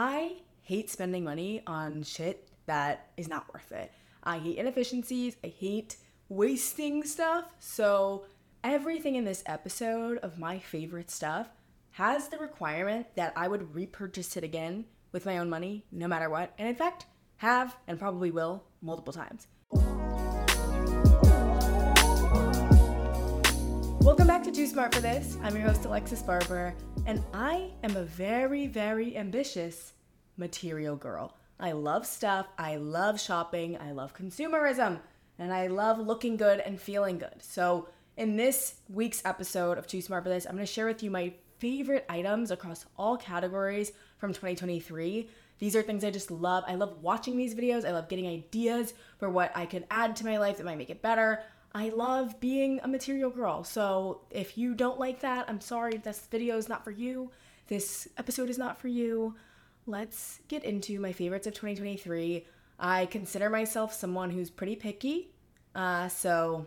I hate spending money on shit that is not worth it. I hate inefficiencies. I hate wasting stuff. So, everything in this episode of my favorite stuff has the requirement that I would repurchase it again with my own money, no matter what. And in fact, have and probably will multiple times. Welcome back to Too Smart for This. I'm your host, Alexis Barber, and I am a very, very ambitious material girl. I love stuff, I love shopping, I love consumerism, and I love looking good and feeling good. So, in this week's episode of Too Smart for This, I'm gonna share with you my favorite items across all categories from 2023. These are things I just love. I love watching these videos. I love getting ideas for what I could add to my life that might make it better. I love being a material girl. So if you don't like that, I'm sorry. This video is not for you. This episode is not for you. Let's get into my favorites of 2023. I consider myself someone who's pretty picky. Uh, so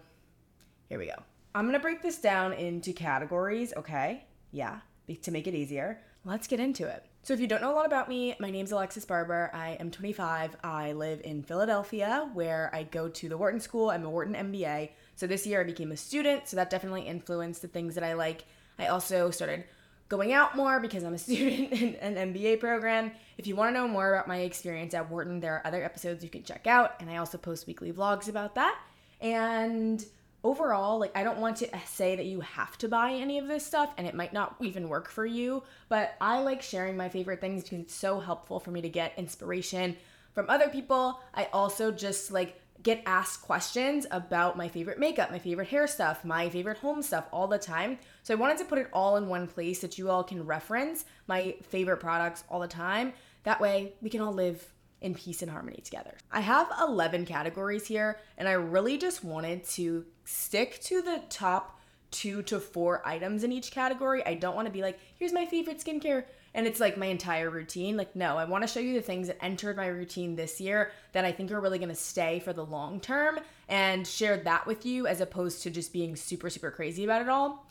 here we go. I'm gonna break this down into categories, okay? Yeah, to make it easier. Let's get into it. So, if you don't know a lot about me, my name's Alexis Barber. I am 25. I live in Philadelphia, where I go to the Wharton School. I'm a Wharton MBA. So, this year I became a student, so that definitely influenced the things that I like. I also started going out more because I'm a student in an MBA program. If you want to know more about my experience at Wharton, there are other episodes you can check out, and I also post weekly vlogs about that. And overall, like I don't want to uh, say that you have to buy any of this stuff and it might not even work for you, but I like sharing my favorite things because it's so helpful for me to get inspiration from other people. I also just like get asked questions about my favorite makeup, my favorite hair stuff, my favorite home stuff all the time. So I wanted to put it all in one place that you all can reference my favorite products all the time. That way we can all live in peace and harmony together. I have 11 categories here, and I really just wanted to stick to the top two to four items in each category. I don't want to be like, here's my favorite skincare, and it's like my entire routine. Like, no, I want to show you the things that entered my routine this year that I think are really going to stay for the long term and share that with you as opposed to just being super, super crazy about it all.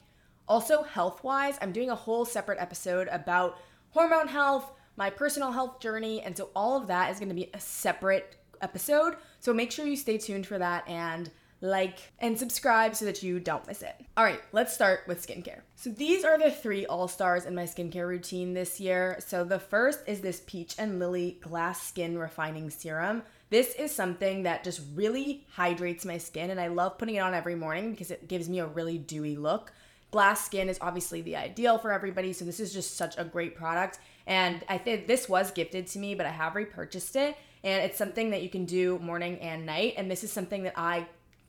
Also, health wise, I'm doing a whole separate episode about hormone health my personal health journey. And so all of that is going to be a separate episode. So make sure you stay tuned for that and like and subscribe so that you don't miss it. All right, let's start with skincare. So these are the three all stars in my skincare routine this year. So the first is this Peach and Lily Glass Skin Refining Serum. This is something that just really hydrates my skin, and I love putting it on every morning because it gives me a really dewy look. Glass skin is obviously the ideal for everybody, so this is just such a great product. And I think this was gifted to me, but I have repurchased it. And it's something that you can do morning and night. And this is something that I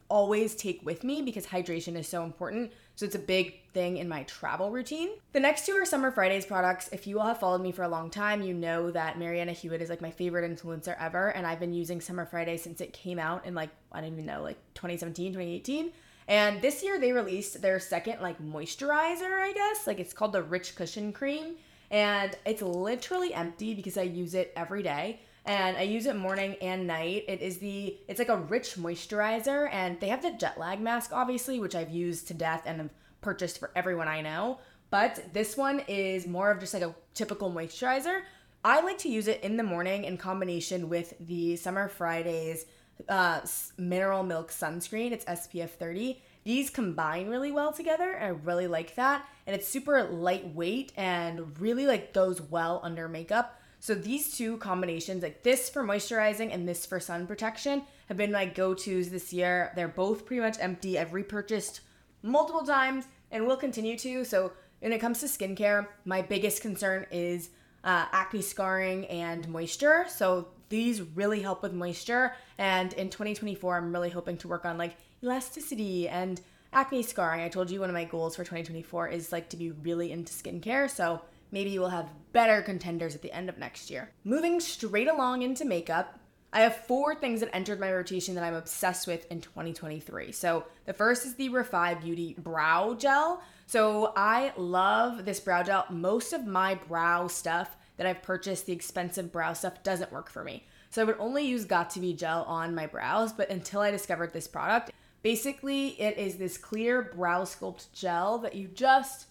always take with me because hydration is so important. So it's a big thing in my travel routine. The next two are Summer Fridays products. If you all have followed me for a long time, you know that Marianna Hewitt is like my favorite influencer ever. And I've been using Summer Fridays since it came out in like, I don't even know, like 2017, 2018. And this year they released their second like moisturizer, I guess. Like it's called the Rich Cushion Cream and it's literally empty because I use it every day and I use it morning and night. It is the it's like a rich moisturizer and they have the jet lag mask obviously which I've used to death and have purchased for everyone I know, but this one is more of just like a typical moisturizer. I like to use it in the morning in combination with the Summer Fridays uh, mineral milk sunscreen. It's SPF 30 these combine really well together. and I really like that. And it's super lightweight and really like goes well under makeup. So these two combinations, like this for moisturizing and this for sun protection, have been my go-tos this year. They're both pretty much empty. I've repurchased multiple times and will continue to. So when it comes to skincare, my biggest concern is uh, acne scarring and moisture. So these really help with moisture. And in 2024, I'm really hoping to work on like elasticity and acne scarring. I told you one of my goals for 2024 is like to be really into skincare. So maybe we'll have better contenders at the end of next year. Moving straight along into makeup, I have four things that entered my rotation that I'm obsessed with in 2023. So the first is the Refy Beauty Brow Gel. So I love this brow gel. Most of my brow stuff that I've purchased, the expensive brow stuff, doesn't work for me. So I would only use Got2b gel on my brows, but until I discovered this product, Basically, it is this clear brow sculpt gel that you just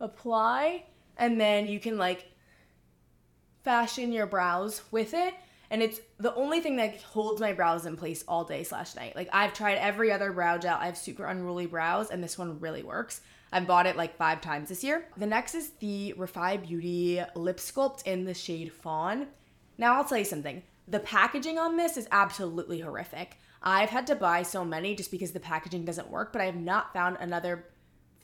apply and then you can like fashion your brows with it. And it's the only thing that holds my brows in place all day slash night. Like I've tried every other brow gel. I have super unruly brows, and this one really works. I've bought it like five times this year. The next is the Refy Beauty Lip Sculpt in the shade Fawn. Now I'll tell you something. The packaging on this is absolutely horrific. I've had to buy so many just because the packaging doesn't work, but I have not found another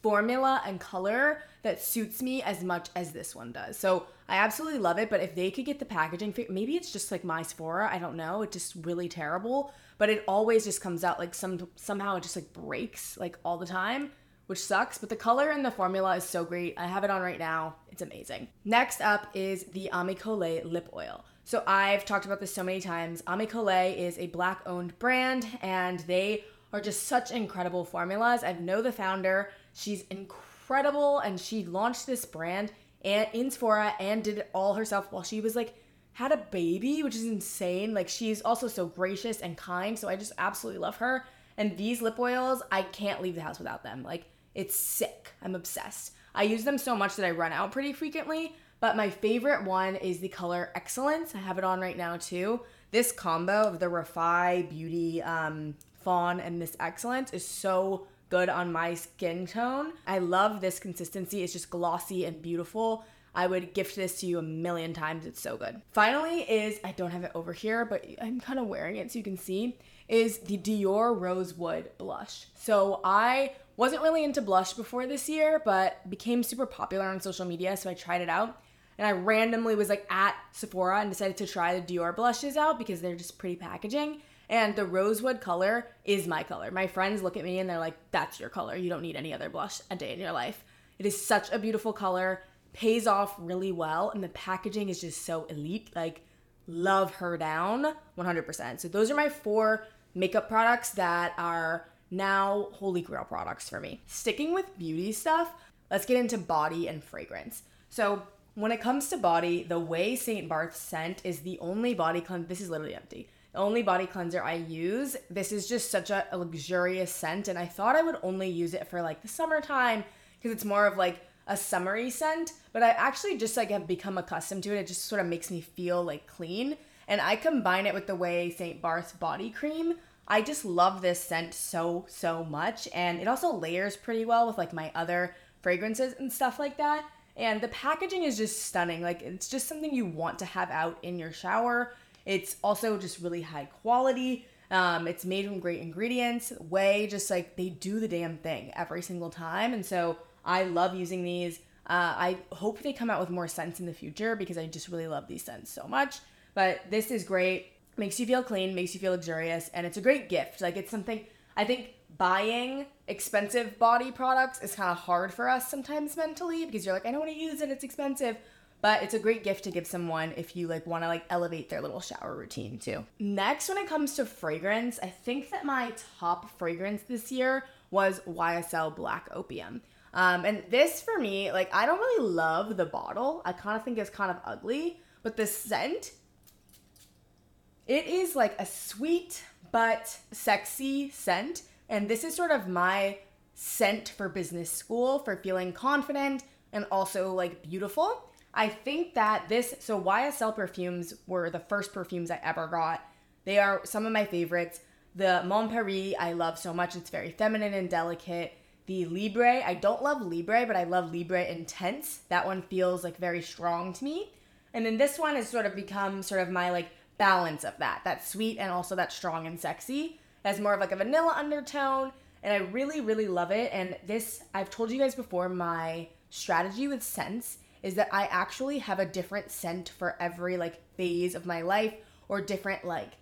formula and color that suits me as much as this one does. So I absolutely love it, but if they could get the packaging, maybe it's just like my Sephora, I don't know, it's just really terrible, but it always just comes out like some somehow it just like breaks like all the time, which sucks, but the color and the formula is so great. I have it on right now. It's amazing. Next up is the Ami Cole lip oil. So I've talked about this so many times. Ami Cole is a black owned brand and they are just such incredible formulas. I know the founder She's incredible and she launched this brand and in Sephora and did it all herself while she was like had a baby, which is insane. Like she's also so gracious and kind, so I just absolutely love her. And these lip oils, I can't leave the house without them. Like it's sick. I'm obsessed. I use them so much that I run out pretty frequently, but my favorite one is the color Excellence. I have it on right now too. This combo of the Refy Beauty um, Fawn and this Excellence is so good on my skin tone. I love this consistency. It's just glossy and beautiful. I would gift this to you a million times. It's so good. Finally, is I don't have it over here, but I'm kind of wearing it so you can see, is the Dior Rosewood blush. So I wasn't really into blush before this year, but became super popular on social media, so I tried it out. And I randomly was like at Sephora and decided to try the Dior blushes out because they're just pretty packaging. And the rosewood color is my color. My friends look at me and they're like, that's your color. You don't need any other blush a day in your life. It is such a beautiful color, pays off really well, and the packaging is just so elite. Like, love her down 100%. So, those are my four makeup products that are now holy grail products for me. Sticking with beauty stuff, let's get into body and fragrance. So, when it comes to body, the Ouai St. Barth scent is the only body cleanse. This is literally empty the only body cleanser I use. This is just such a, luxurious scent, and I thought I would only use it for like the summertime because it's more of like a summery scent. But I actually just like have become accustomed to it. It just sort of makes me feel like clean. And I combine it with the Ouai St. Barth body cream. I just love this scent so, so much. And it also layers pretty well with like my other fragrances and stuff like that. And the packaging is just stunning. Like, it's just something you want to have out in your shower. It's also just really high quality. Um, it's made from great ingredients. Ouai just like they do the damn thing every single time. And so I love using these. Uh, I hope they come out with more scents in the future because I just really love these scents so much. But this is great. Makes you feel clean, makes you feel luxurious, and it's a great gift. Like it's something I think buying expensive body products is kind of hard for us sometimes mentally because you're like, I don't want to use it, it's expensive but it's a great gift to give someone if you like want to like elevate their little shower routine too. Next, when it comes to fragrance, I think that my top fragrance this year was YSL Black Opium. Um, and this for me, like I don't really love the bottle. I kind of think it's kind of ugly, but the scent, it is like a sweet but sexy scent. And this is sort of my scent for business school for feeling confident and also like beautiful. I think that this, so YSL perfumes were the first perfumes I ever got. They are some of my favorites. The Mon Paris, I love so much. It's very feminine and delicate. The Libre, I don't love Libre, but I love Libre Intense. That one feels like very strong to me. And then this one has sort of become sort of my like balance of that. That sweet and also that strong and sexy. It has more of like a vanilla undertone. And I really, really love it. And this, I've told you guys before, my strategy with scents is that I actually have a different scent for every like phase of my life or different like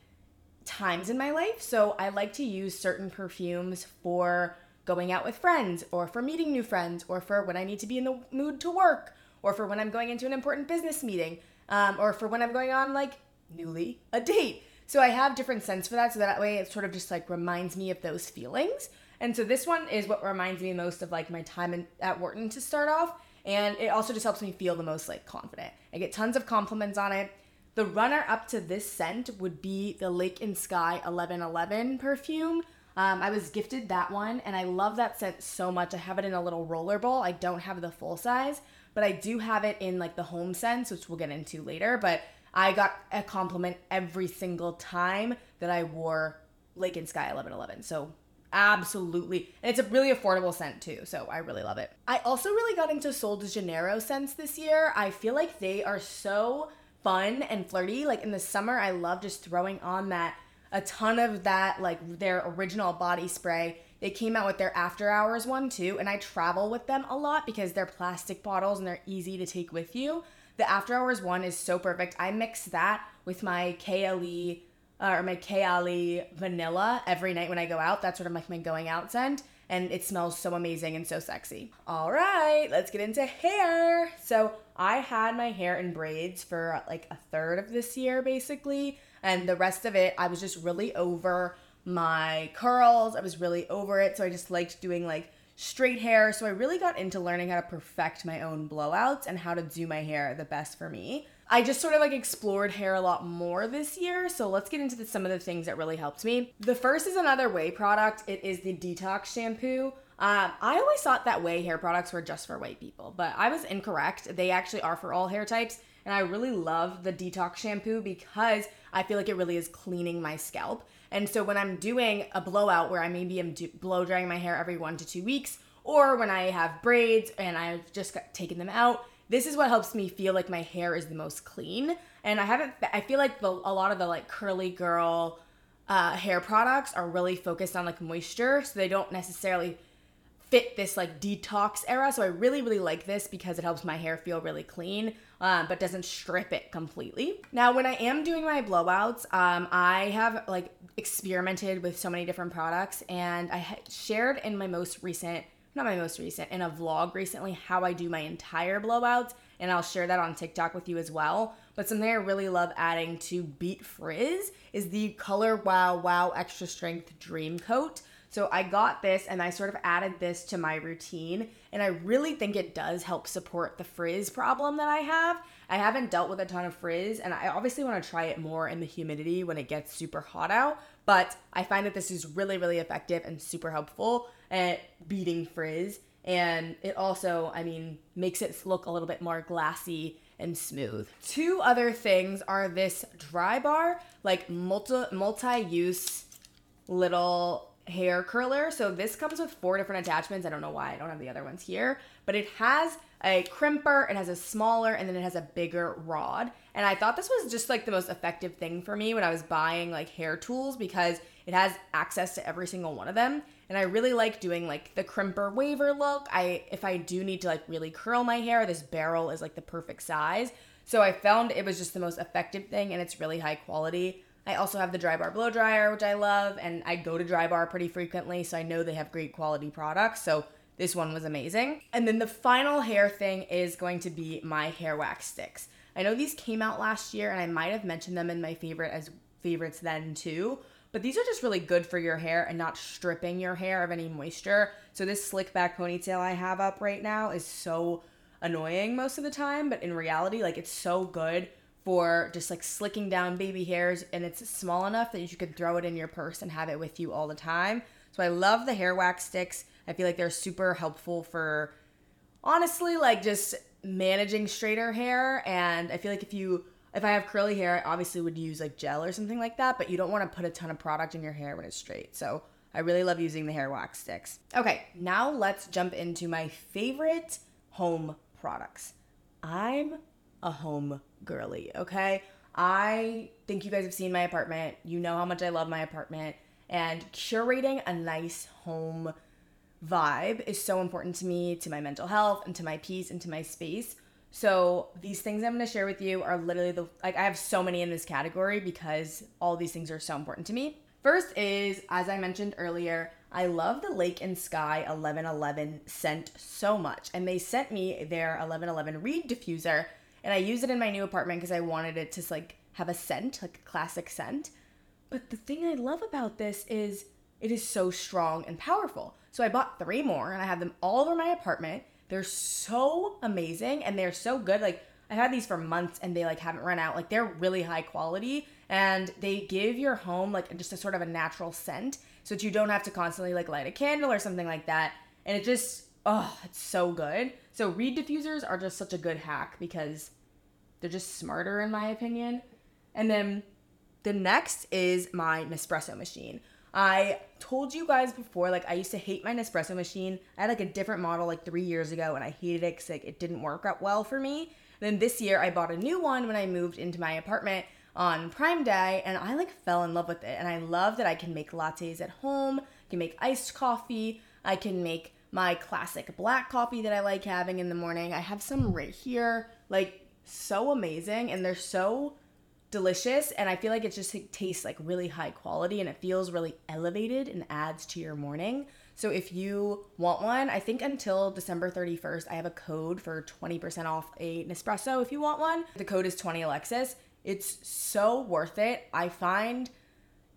times in my life. So I like to use certain perfumes for going out with friends or for meeting new friends or for when I need to be in the mood to work or for when I'm going into an important business meeting um, or for when I'm going on like newly a date. So I have different scents for that so that way it sort of just like reminds me of those feelings. And so this one is what reminds me most of like my time in, at Wharton to start off and it also just helps me feel the most like confident. I get tons of compliments on it. The runner up to this scent would be the Lake and Skye 1111 perfume. Um, I was gifted that one, and I love that scent so much. I have it in a little roller bowl. I don't have the full size, but I do have it in like the home sense, which we'll get into later. But I got a compliment every single time that I wore Lake and Skye 1111. So absolutely. And it's a really affordable scent too. So I really love it. I also really got into Sol de Janeiro scents this year. I feel like they are so fun and flirty. Like in the summer, I love just throwing on that a ton of that, like their original body spray. They came out with their after hours one too, and I travel with them a lot because they're plastic bottles and they're easy to take with you. The after hours one is so perfect. I mix that with my KLE uh, or my Kayali vanilla every night when I go out. That's sort of like my going out scent. And it smells so amazing and so sexy. All right, let's get into hair. So I had my hair in braids for like a third of this year, basically. And the rest of it, I was just really over my curls. I was really over it. So I just liked doing like straight hair. So I really got into learning how to perfect my own blowouts and how to do my hair the best for me. I just sort of like explored hair a lot more this year. So let's get into the, some of the things that really helped me. The first is another Ouai product. It is the detox shampoo. Um, I always thought that Ouai hair products were just for white people, but I was incorrect. They actually are for all hair types. And I really love the detox shampoo because I feel like it really is cleaning my scalp. And so when I'm doing a blowout where I maybe am do- blow drying my hair every one to two weeks, or when I have braids and I've just got, taken them out, this is what helps me feel like my hair is the most clean. And I haven't, I feel like the, a lot of the like curly girl uh, hair products are really focused on like moisture. So they don't necessarily fit this like detox era. So I really, really like this because it helps my hair feel really clean, um, but doesn't strip it completely. Now, when I am doing my blowouts, um, I have like experimented with so many different products and I shared in my most recent not my most recent, in a vlog recently how I do my entire blowouts, and I'll share that on TikTok with you as well. But something I really love adding to Beat Frizz is the Color Wow Wow Extra Strength Dream Coat. So I got this and I sort of added this to my routine, and I really think it does help support the frizz problem that I have. I haven't dealt with a ton of frizz, and I obviously want to try it more in the humidity when it gets super hot out. But I find that this is really, really effective and super helpful at beating frizz. And it also, I mean, makes it look a little bit more glassy and smooth. Two other things are this Drybar, like multi multi-use little hair curler. So this comes with four different attachments. I don't know why I don't have the other ones here, but it has a crimper, it has a smaller, and then it has a bigger rod. And I thought this was just like the most effective thing for me when I was buying like hair tools because it has access to every single one of them. And I really like doing like the crimper waver look. I if I do need to like really curl my hair, this barrel is like the perfect size. So I found it was just the most effective thing and it's really high quality. I also have the Drybar blow dryer, which I love, and I go to Drybar pretty frequently, so I know they have great quality products. So this one was amazing. And then the final hair thing is going to be my hair wax sticks. I know these came out last year and I might have mentioned them in my favorite as favorites then too. But these are just really good for your hair and not stripping your hair of any moisture. So this slick back ponytail I have up right now is so annoying most of the time, but in reality, like it's so good for just like slicking down baby hairs and it's small enough that you could throw it in your purse and have it with you all the time. So I love the hair wax sticks. I feel like they're super helpful for honestly like just managing straighter hair and I feel like if you if I have curly hair, I obviously would use like gel or something like that, but you don't want to put a ton of product in your hair when it's straight. So I really love using the hair wax sticks. Okay, now let's jump into my favorite home products. I'm a home girly, okay? I think you guys have seen my apartment. You know how much I love my apartment. And curating a nice home vibe is so important to me, to my mental health, and to my peace, and to my space. So these things I'm going to share with you are literally the like I have so many in this category because all these things are so important to me. First is as I mentioned earlier, I love the Lake and Skye 1111 scent so much and they sent me their 1111 reed diffuser and I use it in my new apartment because I wanted it to like have a scent, like a classic scent. But the thing I love about this is it is so strong and powerful. So I bought 3 more and I have them all over my apartment they're so amazing and they're so good. Like I've had these for months and they like haven't run out. Like they're really high quality and they give your home like just a sort of a natural scent so that you don't have to constantly like light a candle or something like that. And it just oh, it's so good. So reed diffusers are just such a good hack because they're just smarter in my opinion. And then the next is my Nespresso machine. I told you guys before, like I used to hate my Nespresso machine. I had like a different model like three years ago, and I hated it because like, it didn't work out well for me. Then this year, I bought a new one when I moved into my apartment on Prime Day, and I like fell in love with it. And I love that I can make lattes at home. I can make iced coffee. I can make my classic black coffee that I like having in the morning. I have some right here, like so amazing, and they're so delicious and i feel like it just it tastes like really high quality and it feels really elevated and adds to your morning. So if you want one i think until december 31st i have a code for 20% off a nespresso if you want one. The code is 20 alexis. It's so worth it. I find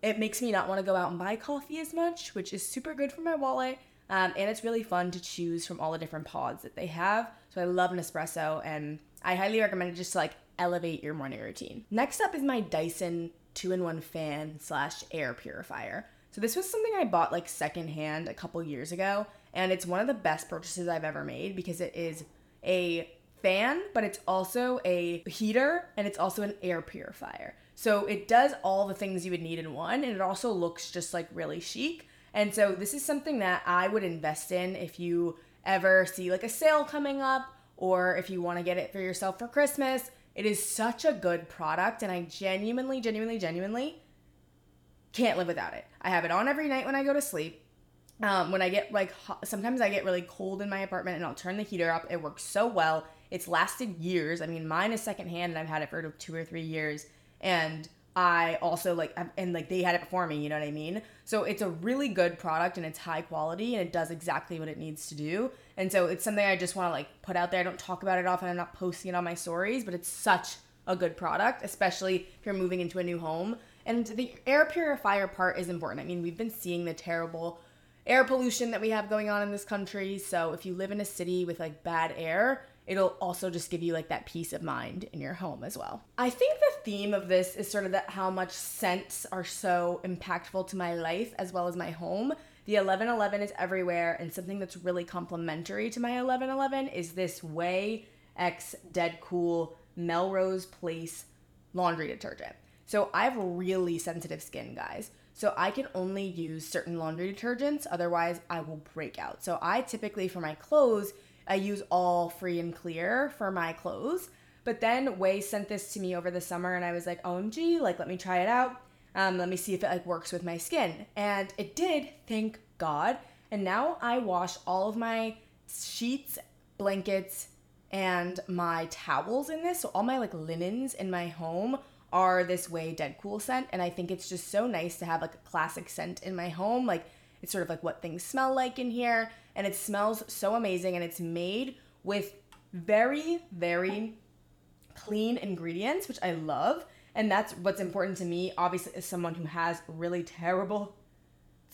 it makes me not want to go out and buy coffee as much which is super good for my wallet um, and it's really fun to choose from all the different pods that they have so i love nespresso and i highly recommend it just to like elevate your morning routine. Next up is my Dyson two in one fan slash air purifier. So this was something I bought like secondhand a couple years ago, and it's one of the best purchases I've ever made because it is a fan, but it's also a heater and it's also an air purifier. So it does all the things you would need in one, and it also looks just like really chic. And so this is something that I would invest in if you ever see like a sale coming up or if you want to get it for yourself for Christmas it is such a good product, and I genuinely, genuinely, genuinely can't live without it. I have it on every night when I go to sleep. Um, when I get like, hot, sometimes I get really cold in my apartment and I'll turn the heater up. It works so well. It's lasted years. I mean, mine is secondhand and I've had it for two or three years. And I also like, and like they had it before me, you know what I mean? So it's a really good product and it's high quality and it does exactly what it needs to do. And so it's something I just want to like put out there. I don't talk about it often. I'm not posting it on my stories, but it's such a good product, especially if you're moving into a new home. And the air purifier part is important. I mean, we've been seeing the terrible air pollution that we have going on in this country. So if you live in a city with like bad air, it'll also just give you like that peace of mind in your home as well. I think the theme of this is sort of that how much scents are so impactful to my life as well as my home. The 1111 is everywhere, and something that's really complementary to my 1111 is this Ouai X Dead Cool Melrose Place laundry detergent. So I have really sensitive skin, guys. So I can only use certain laundry detergents, otherwise, I will break out. So I typically, for my clothes, I use all free and clear for my clothes. But then Ouai sent this to me over the summer and I was like, OMG, like let me try it out. Um, let me see if it like works with my skin. And it did, thank God. And now I wash all of my sheets, blankets, and my towels in this. So all my like linens in my home are this Ouai dead cool scent. And I think it's just so nice to have like a classic scent in my home. Like it's sort of like what things smell like in here and it smells so amazing and it's made with very very clean ingredients which i love and that's what's important to me. Obviously as someone who has really terrible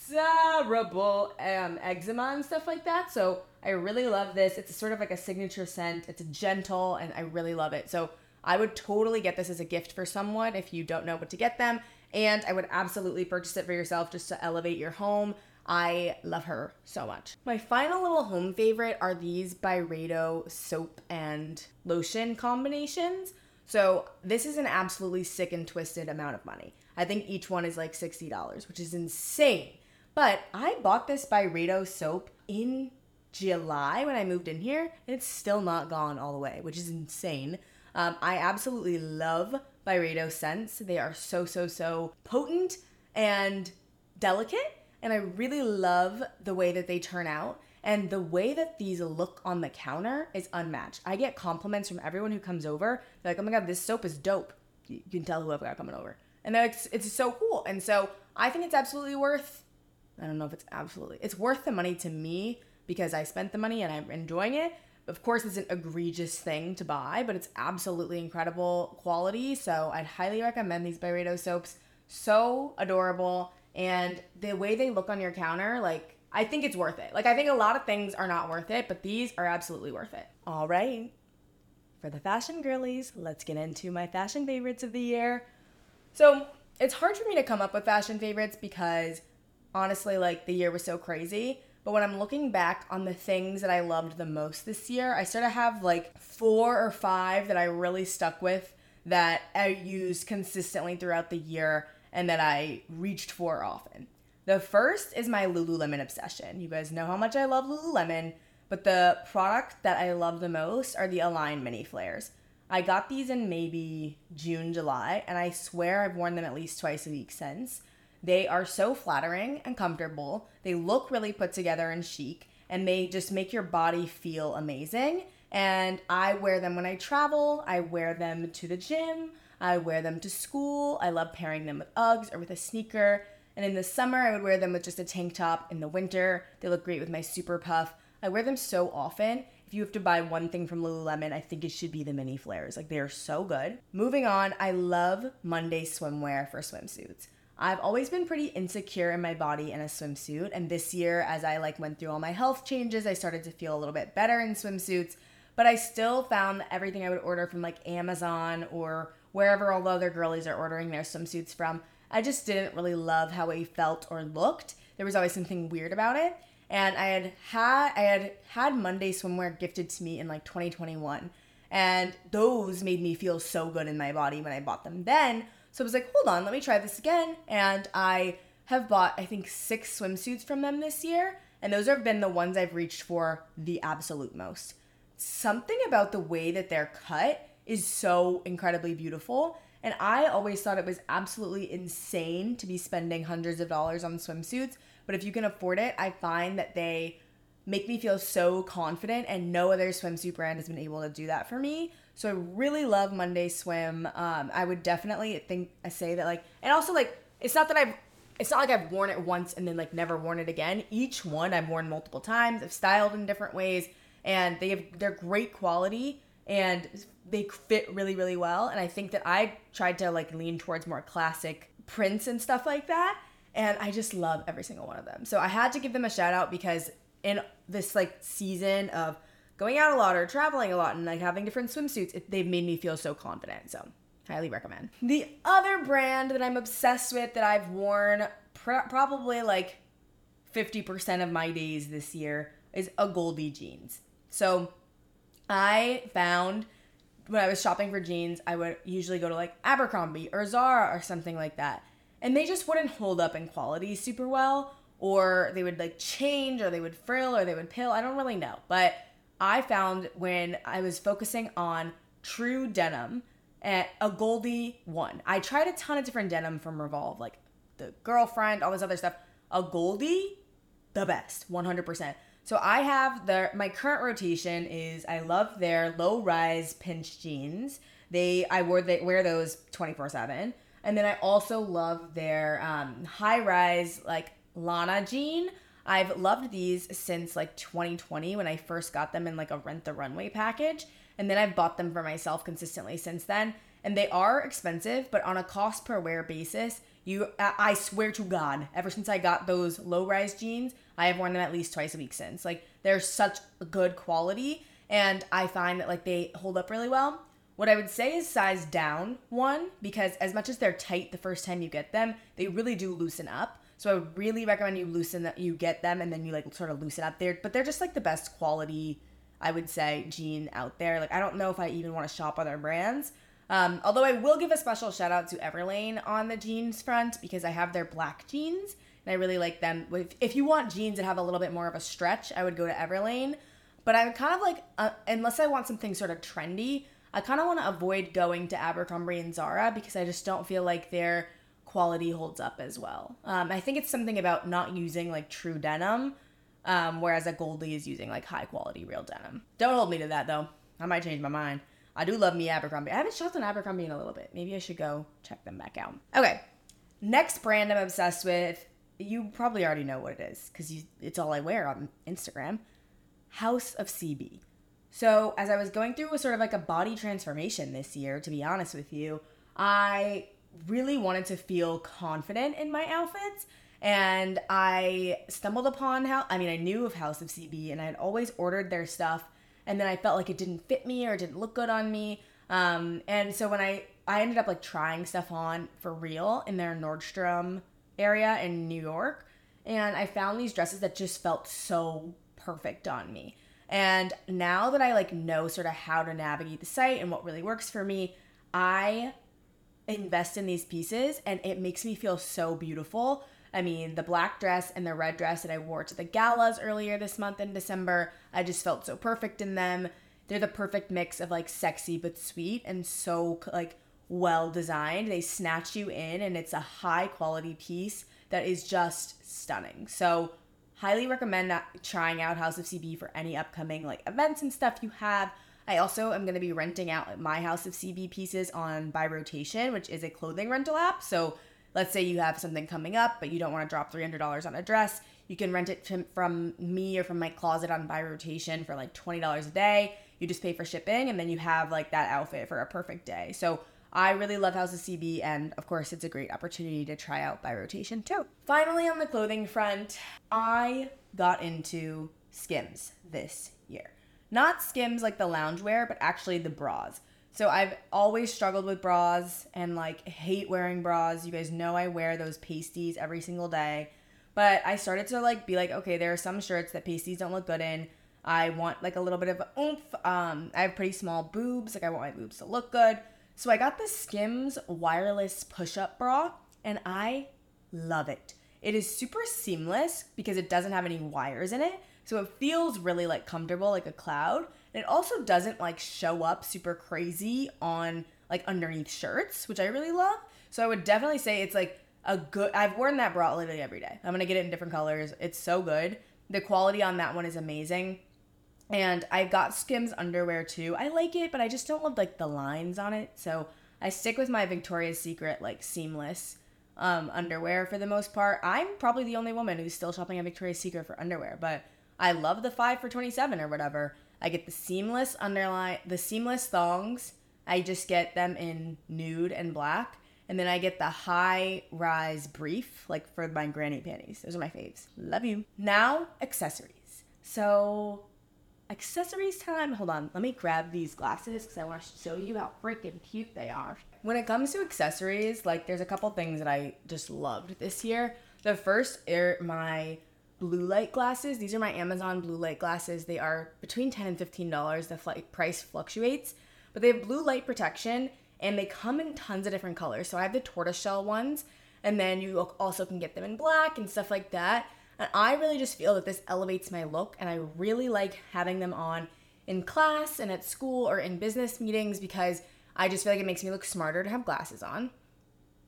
terrible um, eczema and stuff like that so i really love this. It's sort of like a signature scent. It's gentle and i really love it. So i would totally get this as a gift for someone if you don't know what to get them and i would absolutely purchase it for yourself just to elevate your home I love her so much. My final little home favorite are these Byredo soap and lotion combinations. So this is an absolutely sick and twisted amount of money. I think each one is like $60, which is insane. But I bought this Byredo soap in July when I moved in here, and it's still not gone all the way, which is insane. Um, I absolutely love Byredo scents. They are so, so, so potent and delicate and I really love the way that they turn out. And the way that these look on the counter is unmatched. I get compliments from everyone who comes over. They're like, oh my God, this soap is dope. You can tell who I've got coming over. And they're like, it's so cool. And so I think it's absolutely worth, I don't know if it's absolutely, it's worth the money to me because I spent the money and I'm enjoying it. Of course, it's an egregious thing to buy, but it's absolutely incredible quality. So I'd highly recommend these Byredo soaps. So adorable and the way they look on your counter, like I think it's worth it. Like I think a lot of things are not worth it, but these are absolutely worth it. All right. For the fashion girlies, let's get into my fashion favorites of the year. So, it's hard for me to come up with fashion favorites because honestly, like the year was so crazy. But when I'm looking back on the things that I loved the most this year, I sort of have like four or five that I really stuck with that I used consistently throughout the year and that I reached for often. The first is my Lululemon obsession. You guys know how much I love Lululemon, but the product that I love the most are the Align Mini Flares. I got these in maybe June, July, and I swear I've worn them at least twice a week since. They are so flattering and comfortable. They look really put together and chic, and they just make your body feel amazing. And I wear them when I travel, I wear them to the gym, I wear them to school. I love pairing them with Uggs or with a sneaker. And in the summer, I would wear them with just a tank top. In the winter, they look great with my super puff. I wear them so often. If you have to buy one thing from Lululemon, I think it should be the mini flares. Like they are so good. Moving on, I love Monday swimwear for swimsuits. I've always been pretty insecure in my body in a swimsuit, and this year as I like went through all my health changes, I started to feel a little bit better in swimsuits, but I still found that everything I would order from like Amazon or wherever all the other girlies are ordering their swimsuits from, I just didn't really love how it felt or looked. There was always something weird about it. And I had had I had had Monday swimwear gifted to me in like 2021. And those made me feel so good in my body when I bought them then. So I was like, hold on, let me try this again. And I have bought, I think, six swimsuits from them this year. And those have been the ones I've reached for the absolute most. Something about the way that they're cut is so incredibly beautiful. And I always thought it was absolutely insane to be spending hundreds of dollars on swimsuits. But if you can afford it, I find that they make me feel so confident, and no other swimsuit brand has been able to do that for me. So I really love Monday Swim. Um, I would definitely think I say that like, and also like, it's not that I've, it's not like I've worn it once and then like never worn it again. Each one I've worn multiple times. I've styled in different ways, and they have they're great quality and they fit really really well. And I think that I tried to like lean towards more classic prints and stuff like that. And I just love every single one of them. So I had to give them a shout out because in this like season of going out a lot or traveling a lot and like having different swimsuits, it, they've made me feel so confident. So, highly recommend. The other brand that I'm obsessed with that I've worn pr- probably like 50% of my days this year is Agolde jeans. So, I found when I was shopping for jeans, I would usually go to like Abercrombie or Zara or something like that. And they just wouldn't hold up in quality super well, or they would like change, or they would frill, or they would pill. I don't really know. But I found when I was focusing on true denim Agolde one. I tried a ton of different denim from Revolve, like the girlfriend, all this other stuff. Agolde, the best, 100%. So I have their my current rotation is I love their low rise pinch jeans. They I wore they wear those 24/7. And then I also love their um, high rise like Lana jean. I've loved these since like 2020 when I first got them in like a rent the runway package. And then I've bought them for myself consistently since then. And they are expensive, but on a cost per wear basis, you I swear to God, ever since I got those low rise jeans, I have worn them at least twice a week since. Like they're such good quality and I find that like they hold up really well. What I would say is size down one because as much as they're tight the first time you get them, they really do loosen up. So I would really recommend you loosen that you get them and then you like sort of loosen up there. But they're just like the best quality, I would say, jean out there. Like I don't know if I even want to shop other brands. Um, although I will give a special shout out to Everlane on the jeans front because I have their black jeans and I really like them. If, if you want jeans that have a little bit more of a stretch, I would go to Everlane. But I'm kind of like, uh, unless I want something sort of trendy, I kind of want to avoid going to Abercrombie and Zara because I just don't feel like they're quality holds up as well. Um, I think it's something about not using like true denim, um, whereas Agolde is using like high quality real denim. Don't hold me to that though. I might change my mind. I do love me Abercrombie. I haven't shopped on Abercrombie in a little bit. Maybe I should go check them back out. Okay, next brand I'm obsessed with. You probably already know what it is because it's all I wear on Instagram. House of CB. So as I was going through a sort of like a body transformation this year, to be honest with you, I really wanted to feel confident in my outfits. And I stumbled upon how, I mean, I knew of House of CB and I had always ordered their stuff. And then I felt like it didn't fit me or didn't look good on me. Um, and so when I, I ended up like trying stuff on for real in their Nordstrom area in New York. and I found these dresses that just felt so perfect on me. And now that I like know sort of how to navigate the site and what really works for me, I invest in these pieces and it makes me feel so beautiful. I mean, the black dress and the red dress that I wore to the galas earlier this month in December, I just felt so perfect in them. They're the perfect mix of like sexy but sweet and so like well designed. They snatch you in and it's a high quality piece that is just stunning. So, highly recommend trying out House of CB for any upcoming like events and stuff you have. I also am going to be renting out my House of CB pieces on By Rotation, which is a clothing rental app. So, let's say you have something coming up, but you don't want to drop $300 on a dress, you can rent it from me or from my closet on By Rotation for like $20 a day. You just pay for shipping, and then you have like that outfit for a perfect day. So, I really love House of CB, and of course, it's a great opportunity to try out by rotation too. Finally, on the clothing front, I got into Skims this year. Not Skims like the loungewear, but actually the bras. So I've always struggled with bras and like hate wearing bras. You guys know I wear those pasties every single day. But I started to like be like, okay, there are some shirts that pasties don't look good in. I want like a little bit of oomph. Um, I have pretty small boobs, like I want my boobs to look good. So I got the Skims wireless push up bra and I love it. It is super seamless because it doesn't have any wires in it. So it feels really like comfortable like a cloud. And it also doesn't like show up super crazy on like underneath shirts, which I really love. So I would definitely say it's like a good I've worn that bra literally every day. I'm to get it in different colors. It's so good. The quality on that one is amazing. And I got Skims underwear too. I like it, but I just don't love like the lines on it. So I stick with my Victoria's Secret like seamless um, underwear for the most part. I'm probably the only woman who's still shopping at Victoria's Secret for underwear, but I love the five for 27 or whatever. I get the seamless underline, the seamless thongs. I just get them in nude and black. And then I get the high rise brief, like for my granny panties. Those are my faves. Love you. Now, accessories. So accessories time. Hold on, let me grab these glasses because I want to show you how freaking cute they are. When it comes to accessories, like there's a couple things that I just loved this year. The first are my blue light glasses. These are my Amazon blue light glasses. They are between 10 and $15. The price fluctuates, but they have blue light protection and they come in tons of different colors. So I have the tortoiseshell ones, and then you also can get them in black and stuff like that. And I really just feel that this elevates my look, and I really like having them on in class and at school or in business meetings because I just feel like it makes me look smarter to have glasses on.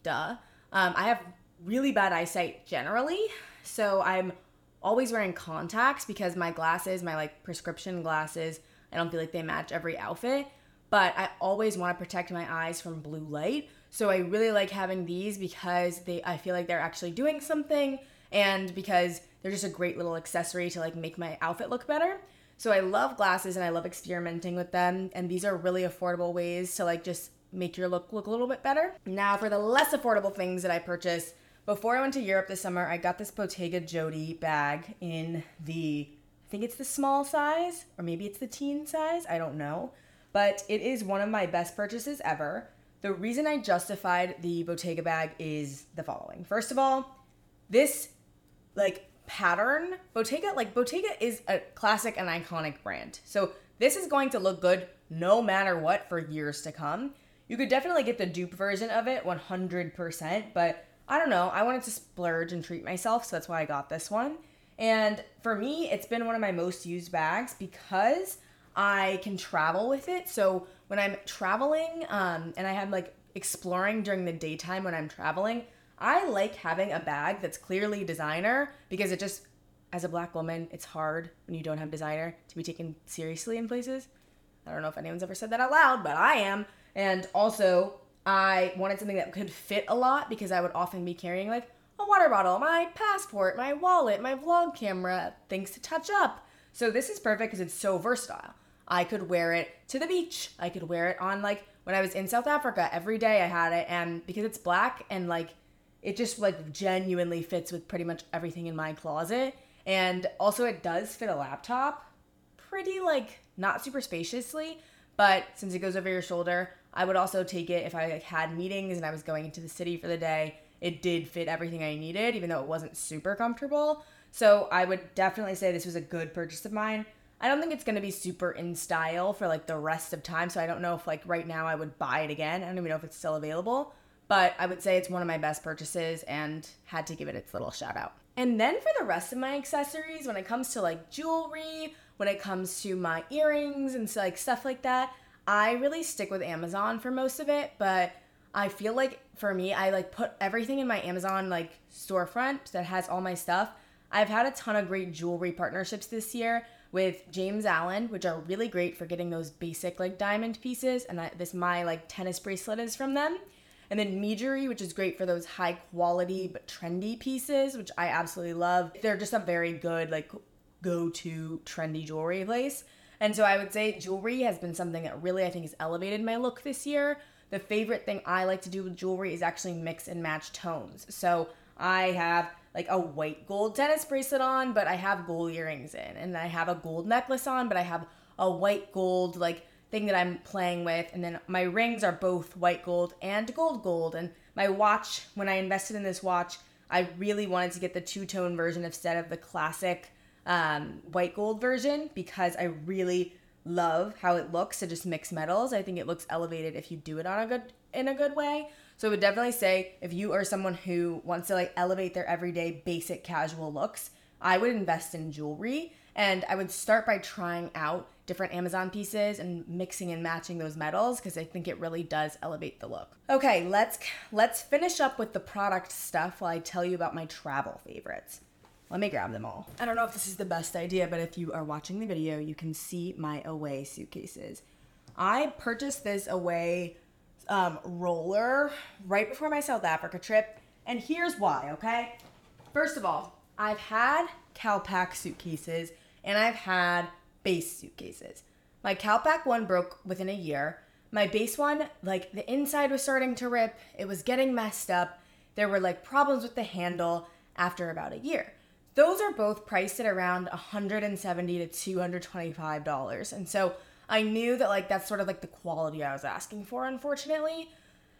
Duh. Um, I have really bad eyesight generally, so I'm always wearing contacts because my glasses, my like prescription glasses, I don't feel like they match every outfit. But I always want to protect my eyes from blue light. So I really like having these because they I feel like they're actually doing something and because they're just a great little accessory to like make my outfit look better. So I love glasses and I love experimenting with them and these are really affordable ways to like just make your look look a little bit better. Now for the less affordable things that I purchased, before I went to Europe this summer, I got this Bottega Jodie bag in the I think it's the small size or maybe it's the teen size, I don't know. But it is one of my best purchases ever. The reason I justified the Bottega bag is the following. First of all, this like pattern, Bottega, like Bottega is a classic and iconic brand. So this is going to look good no matter what for years to come. You could definitely get the dupe version of it 100%, but I don't know. I wanted to splurge and treat myself, so that's why I got this one. And for me, it's been one of my most used bags because I can travel with it. So when I'm traveling um, and I have like exploring during the daytime when I'm traveling, I like having a bag that's clearly designer because it just, as a black woman, it's hard when you don't have designer to be taken seriously in places. I don't know if anyone's ever said that out loud, but I am. And also, I wanted something that could fit a lot because I would often be carrying like a water bottle, my passport, my wallet, my vlog camera, things to touch up. So this is perfect because it's so versatile. I could wear it to the beach. I could wear it on like when I was in South Africa every day I had it and because it's black and like it just like genuinely fits with pretty much everything in my closet. And also, it does fit a laptop pretty like not super spaciously, but since it goes over your shoulder, I would also take it if I like had meetings and I was going into the city for the day it did fit everything I needed, even though it wasn't super comfortable. So I would definitely say this was a good purchase of mine. I don't think it's gonna be super in style for like the rest of time. So I don't know if like right now I would buy it again. I don't even know if it's still available. But I would say it's one of my best purchases and had to give it its little shout out. And then for the rest of my accessories, when it comes to like jewelry, when it comes to my earrings and like stuff like that, I really stick with Amazon for most of it, but I feel like for me, I like put everything in my Amazon like storefront that has all my stuff. I've had a ton of great jewelry partnerships this year with James Allen, which are really great for getting those basic like diamond pieces. And I, this my like tennis bracelet is from them. And then Mejuri, which is great for those high quality but trendy pieces, which I absolutely love. They're just a very good like go-to trendy jewelry place. And so I would say jewelry has been something that really I think has elevated my look this year. The favorite thing I like to do with jewelry is actually mix and match tones. So I have like a white gold tennis bracelet on, but I have gold earrings in, and I have a gold necklace on, but I have a white gold like thing that I'm playing with. And then my rings are both white gold and gold gold. And my watch, when I invested in this watch, I really wanted to get the two tone version instead of the classic um, white gold version because I really love how it looks to just mix metals. I think it looks elevated if you do it on a good in a good way. So I would definitely say if you are someone who wants to like elevate their everyday basic casual looks, I would invest in jewelry and I would start by trying out different Amazon pieces and mixing and matching those metals because I think it really does elevate the look. Okay, let's let's finish up with the product stuff while I tell you about my travel favorites. Let me grab them all. I don't know if this is the best idea, but if you are watching the video, you can see my Away suitcases. I purchased this Away um, roller right before my South Africa trip, and here's why, okay? First of all, I've had CalPak suitcases and I've had Béis suitcases. My CalPak one broke within a year. My Béis one, like the inside was starting to rip, it was getting messed up. There were like problems with the handle after about a year. Those are both priced at around 170 to 225 dollars. And so I knew that like that's sort of like the quality I was asking for, unfortunately.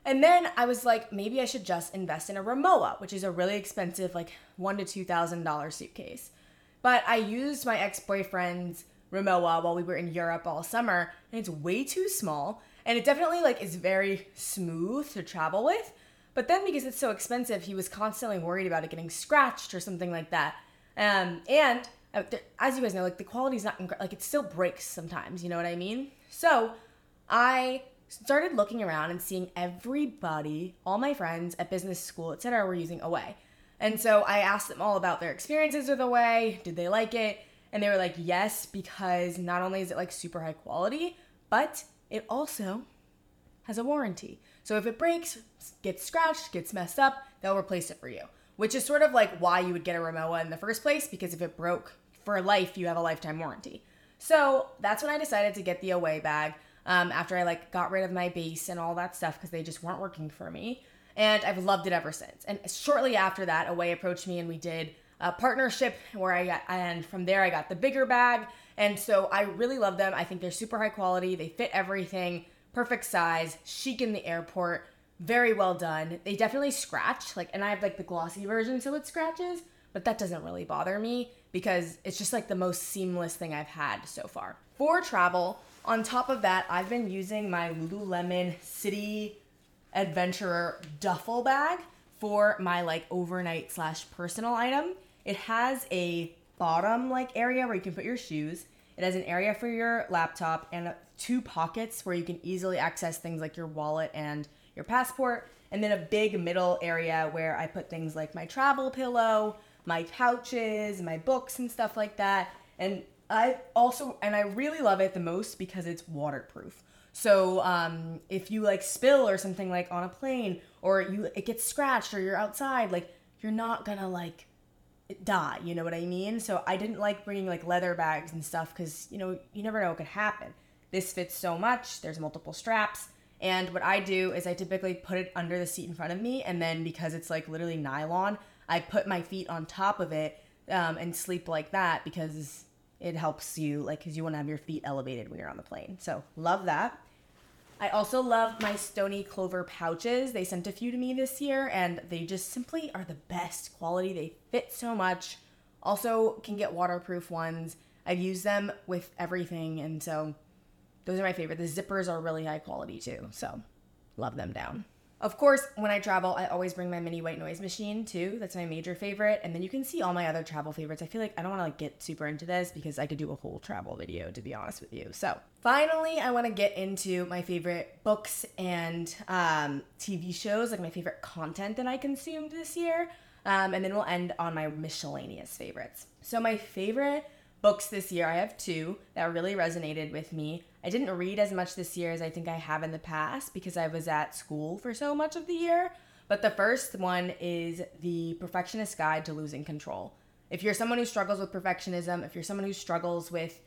And then I was like, maybe I should just invest in a Rimowa, which is a really expensive, like one to two thousand dollar suitcase. But I used my ex boyfriend's Rimowa while we were in Europe all summer, and it's way too small. And it definitely like is very smooth to travel with. But then because it's so expensive, he was constantly worried about it getting scratched or something like that. Um, and uh, as you guys know, like the quality's not inc- like it still breaks sometimes. You know what I mean? So I started looking around and seeing everybody, all my friends at business school, etc., were using Away. And so I asked them all about their experiences with Away. Did they like it? And they were like, yes, because not only is it like super high quality, but it also has a warranty. So if it breaks, gets scratched, gets messed up, they'll replace it for you. Which is sort of like why you would get a Rimowa in the first place, because if it broke for life, you have a lifetime warranty. So that's when I decided to get the Away bag. Um, after I like got rid of my Béis and all that stuff because they just weren't working for me, and I've loved it ever since. And shortly after that, Away approached me and we did a partnership where I got, and from there I got the bigger bag. And so I really love them. I think they're super high quality. They fit everything, perfect size, chic in the airport, very well done. They definitely scratch, like, and I have like the glossy version, so it scratches, but that doesn't really bother me because it's just like the most seamless thing I've had so far. For travel, on top of that, I've been using my Lululemon City Adventurer duffel bag for my like overnight slash personal item. It has a bottom like area where you can put your shoes. It has an area for your laptop and two pockets where you can easily access things like your wallet and your passport. And then a big middle area where I put things like my travel pillow, my pouches, my books, and stuff like that. And I also, and I really love it the most because it's waterproof. So um, if you like spill or something like on a plane, or you it gets scratched, or you're outside, like you're not gonna like die. You know what I mean? So I didn't like bringing like leather bags and stuff because you know you never know what could happen. This fits so much. There's multiple straps. And what I do is I typically put it under the seat in front of me, and then because it's like literally nylon, I put my feet on top of it um, and sleep like that because it helps you, like, because you want to have your feet elevated when you're on the plane. So, love that. I also love my Stoney Clover pouches. They sent a few to me this year and they just simply are the best quality. They fit so much. Also, can get waterproof ones. I've used them with everything and so those are my favorite. The zippers are really high quality too. So, love them down. Of course, when I travel, I always bring my mini white noise machine too. That's my major favorite. And then you can see all my other travel favorites. I feel like I don't want to like get super into this because I could do a whole travel video to be honest with you. So finally, I want to get into my favorite books and um, TV shows, like my favorite content that I consumed this year. Um, and then we'll end on my miscellaneous favorites. So my favorite books this year, I have two that really resonated with me. I didn't read as much this year as I think I have in the past because I was at school for so much of the year. But the first one is The Perfectionist Guide to Losing Control. If you're someone who struggles with perfectionism, if you're someone who struggles with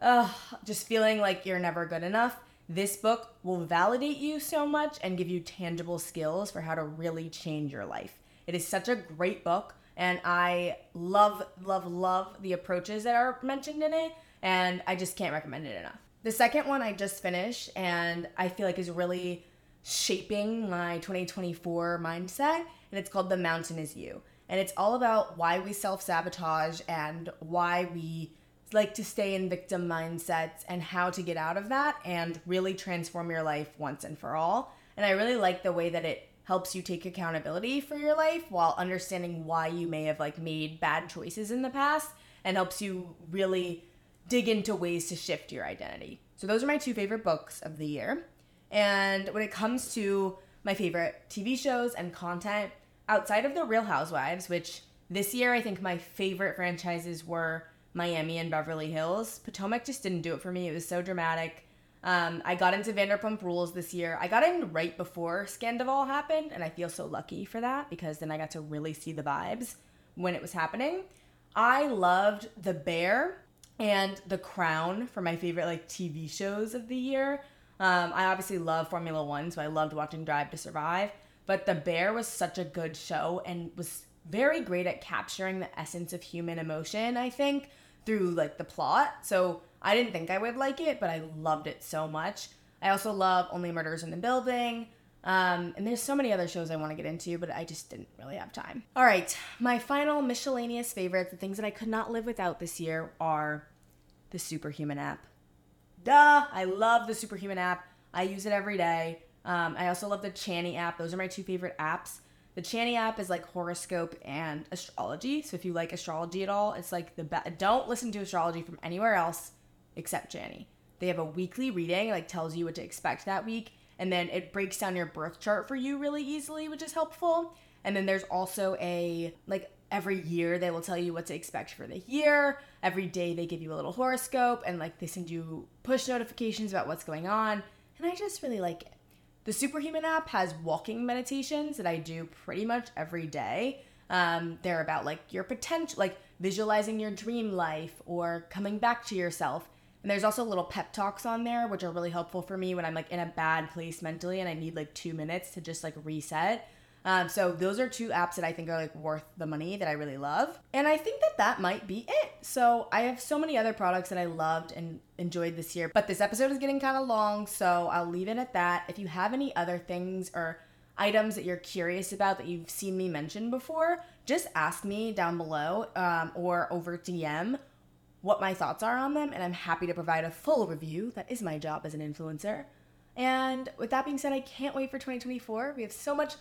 uh, just feeling like you're never good enough, this book will validate you so much and give you tangible skills for how to really change your life. It is such a great book, and I love, love, love the approaches that are mentioned in it, and I just can't recommend it enough. The second one I just finished and I feel like is really shaping my 2024 mindset, and it's called The Mountain Is You. And it's all about why we self sabotage and why we like to stay in victim mindsets and how to get out of that and really transform your life once and for all. And I really like the way that it helps you take accountability for your life while understanding why you may have like made bad choices in the past and helps you really dig into ways to shift your identity. So those are my two favorite books of the year. And when it comes to my favorite TV shows and content outside of The Real Housewives, which this year I think my favorite franchises were Miami and Beverly Hills. Potomac just didn't do it for me. It was so dramatic. Um, I got into Vanderpump Rules this year. I got in right before Scandoval happened, and I feel so lucky for that because then I got to really see the vibes when it was happening. I loved The Bear and The Crown for my favorite like TV shows of the year. Um, I obviously love Formula One, so I loved watching Drive to Survive. But The Bear was such a good show and was very great at capturing the essence of human emotion, I think, through like the plot. So I didn't think I would like it, but I loved it so much. I also love Only Murders in the Building. Um, and there's so many other shows I want to get into, but I just didn't really have time. All right, my final miscellaneous favorites, the things that I could not live without this year, are the Superhuman app. Duh, I love the Superhuman app. I use it every day. Um, I also love the Chani app. Those are my two favorite apps. The Chani app is like horoscope and astrology. So if you like astrology at all, it's like the best. Don't listen to astrology from anywhere else except Chani. They have a weekly reading, like tells you what to expect that week, and then it breaks down your birth chart for you really easily, which is helpful. And then there's also a like every year they will tell you what to expect for the year. Every day they give you a little horoscope and like they send you push notifications about what's going on. And I just really like it. The Superhuman app has walking meditations that I do pretty much every day. Um, they're about like your potential, like visualizing your dream life or coming back to yourself. And there's also little pep talks on there, which are really helpful for me when I'm like in a bad place mentally and I need like two minutes to just like reset. Um, so those are two apps that I think are like worth the money that I really love. And I think that that might be it. So I have so many other products that I loved and enjoyed this year, but this episode is getting kind of long, so I'll leave it at that. If you have any other things or items that you're curious about that you've seen me mention before, just ask me down below um, or over DM what my thoughts are on them, and I'm happy to provide a full review. That is my job as an influencer. And with that being said, I can't wait for 2024. We have so much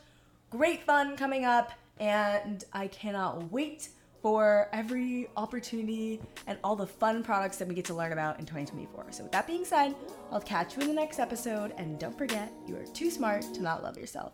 great fun coming up, and I cannot wait for every opportunity and all the fun products that we get to learn about in 2024. So, with that being said, I'll catch you in the next episode, and don't forget, you are too smart to not love yourself.